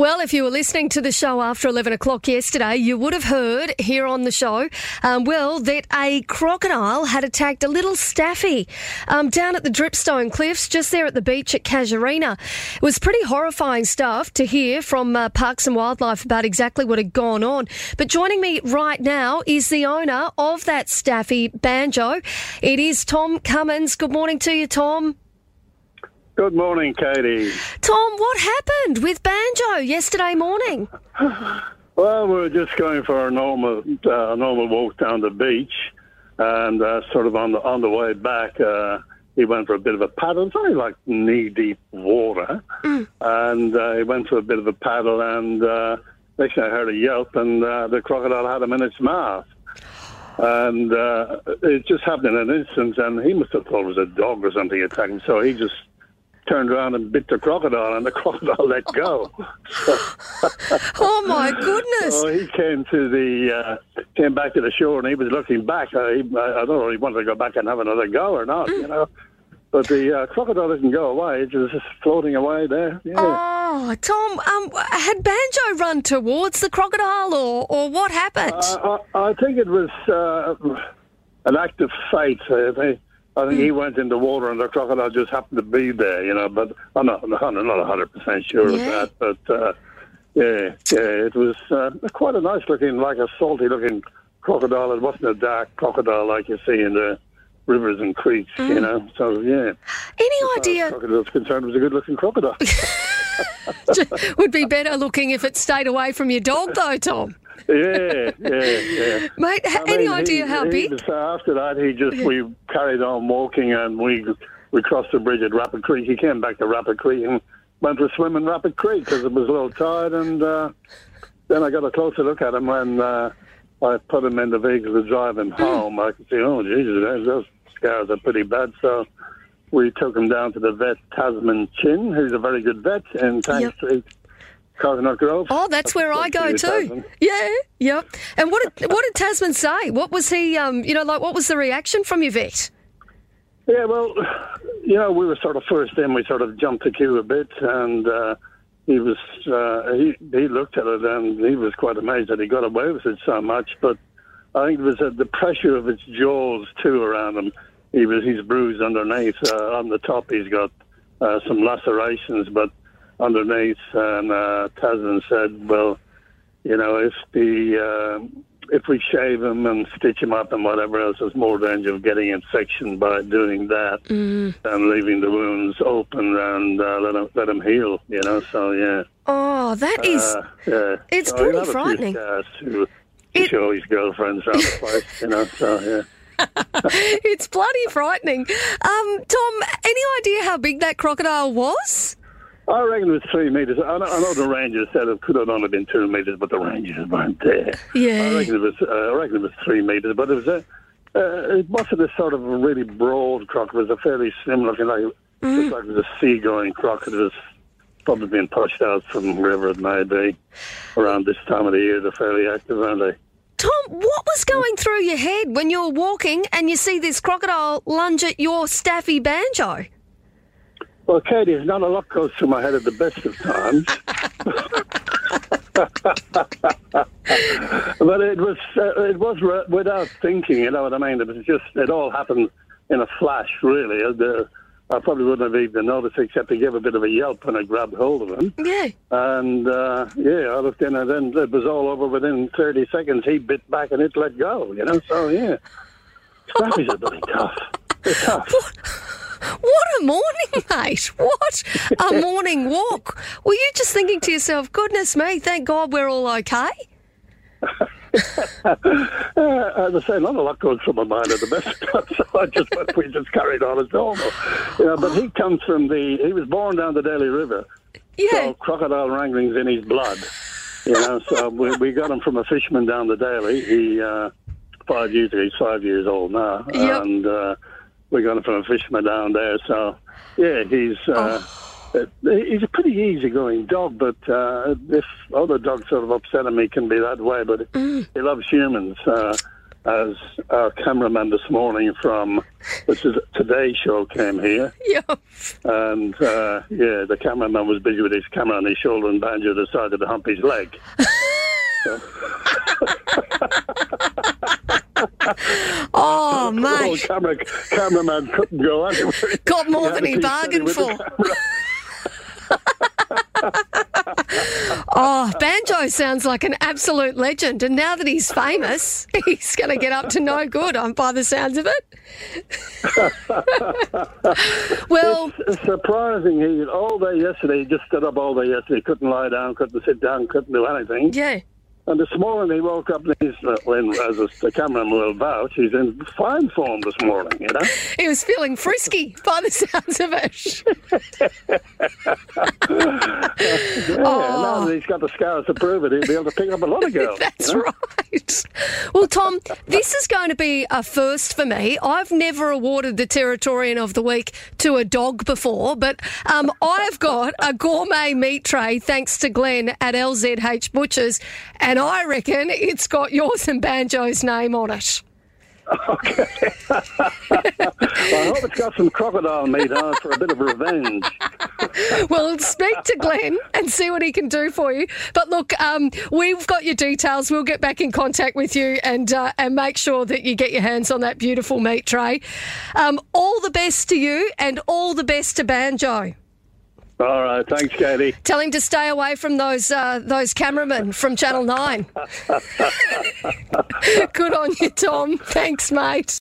Well, if you were listening to the show after 11 o'clock yesterday, you would have heard here on the show, um, well, that a crocodile had attacked a little staffy um, down at the Dripstone Cliffs, just there at the beach at Casuarina. It was pretty horrifying stuff to hear from uh, Parks and Wildlife about exactly what had gone on. But joining me right now is the owner of that staffy banjo. It is Tom Cummins. Good morning to you, Tom. Good morning, Katie. Tom, what happened with Banjo yesterday morning? Well, we were just going for a normal, uh, normal walk down the beach, and uh, sort of on the on the way back, uh, he went for a bit of a paddle. It's only like knee deep water, and uh, he went for a bit of a paddle, and uh, next thing I heard a yelp, and uh, the crocodile had him in its mouth. And uh, it just happened in an instant, and he must have thought it was a dog or something attacking. So he just turned around and bit the crocodile, and the crocodile let go. Oh my goodness. So he came to the uh, came back to the shore, and he was looking back. Uh, he, I don't know if he wanted to go back and have another go or not, you know. But the uh, crocodile didn't go away; it was just floating away there. Yeah. Oh, Tom, um, had Banjo run towards the crocodile, or, or what happened? Uh, I, I think it was uh, an act of fate. I think, I think he went in the water, and the crocodile just happened to be there, you know. But I'm not, I'm not 100 percent sure Yeah. of that. But uh, yeah, yeah, it was uh, quite a nice looking, like a salty looking crocodile. It wasn't a dark crocodile like you see in the rivers and creeks, you know. So yeah, Any as idea crocodile's concerned, it was a good looking crocodile. would be better looking if it stayed away from your dog, though, Tom? yeah, yeah, yeah. Mate, I any mean, idea he- how he big? was- after that, he just we carried on walking and we we crossed the bridge at Rapid Creek. He came back to Rapid Creek and went for a swim in Rapid Creek because it was a little tired. And uh, then I got a closer look at him when uh, I put him in the vehicle to drive him home. I could see, oh Jesus, those- those scars are pretty bad. So we took him down to the vet Tasman Chin, who's a very good vet in Tank Yep. Street, Coconut Grove. Oh, that's where I go you, too. Tasman. Yeah, yep. And what did what did Tasman say? What was he? Um, you know, like what was the reaction from your vet? Yeah, well, you know, we were sort of first in. We sort of jumped the queue a bit, and uh, he was uh, he he looked at it and he was quite amazed that he got away with it so much. But I think it was uh, the pressure of its jaws too around him. He was he's bruised underneath. Uh, on the top, he's got uh, some lacerations, but underneath, and uh, Tasman said, "Well, you know, if the uh, if we shave him and stitch him up and whatever else, there's more danger of getting infection by doing that than leaving the wounds open and uh, let him let him heal. You know, so yeah, Oh, that is. uh, yeah. it's so pretty he'll have a few frightening. to, to It- show his girlfriends around the place. You know, so yeah. it's bloody frightening. Um, Tom, any idea how big that crocodile was? I reckon it was three metres. I know, I know the rangers said it could have only been two metres, but the rangers weren't there. Yeah. I reckon it was. Uh, I reckon it was three metres, but it was a. Uh, it wasn't a sort of a really broad croc. It was a fairly slim looking, like Mm. like it was a seagoing croc. It was probably being pushed out from wherever it may be. Around this time of the year, they're fairly active, aren't they? Tom, what was going through your head when you were walking and you see this crocodile lunge at your staffy banjo? Well, Katie, there's not a lot goes through my head at the best of times. but it was uh, it was re- without thinking, you know what I mean? It was just it all happened in a flash, really. Uh, the- I probably wouldn't have even noticed except he gave a bit of a yelp when I grabbed hold of him. Yeah. And uh, yeah, I looked in and then it was all over within 30 seconds. He bit back and it let go, you know? So yeah, Scrappy's are bloody tough. They're tough. What a morning, mate. What a morning walk. Were you just thinking to yourself, goodness me, thank God we're all okay? Uh, as I say, not a lot goes through my mind at the best so I just we just carried on as normal. Yeah, but he comes from the, he was born down the Daly River, Yeah. so crocodile wrangling's in his blood. You know, so we, we got him from a fisherman down the Daly. He, uh, five years ago, he's five years old now, Yep. and uh, we got him from a fisherman down there, so yeah, he's. Uh, uh, He's a pretty easygoing dog, but uh, if other dogs sort of upset him, he can be that way. But he loves humans. Uh, as our cameraman this morning from which is Today Show came here, and uh, yeah, the cameraman was busy with his camera on his shoulder, and Banjo decided to hump his leg. Oh, mate. camera, cameraman couldn't go anywhere. Got more than he bargained for. Oh, Banjo sounds like an absolute legend. And now that he's famous, he's going to get up to no good, by the sounds of it. well, It's surprising. He all day yesterday. He just stood up all day yesterday. Couldn't lie down. Couldn't sit down. Couldn't do anything. yeah. And this morning he woke up and he's, uh, when, as the cameraman will vouch, he's in fine form this morning, you know? He was feeling frisky by the sounds of it. Yeah, now that he's got the scars to prove it, he'll be able to pick up a lot of girls. That's you know? right. Well, Tom, this is going to be a first for me. I've never awarded the Territorian of the Week to a dog before, but um, I've got a gourmet meat tray thanks to Glenn at LZH Butchers, and I reckon it's got yours and Banjo's name on it. Okay. I hope it's got some crocodile meat on it for a bit of revenge. Well, speak to Glenn and see what he can do for you. But look, um, we've got your details. We'll get back in contact with you and uh, and make sure that you get your hands on that beautiful meat tray. Um, all the best to you and all the best to Banjo. All right, thanks, Katie. Tell him to stay away from those uh, those cameramen from Channel Nine. Good on you, Tom. Thanks, mate.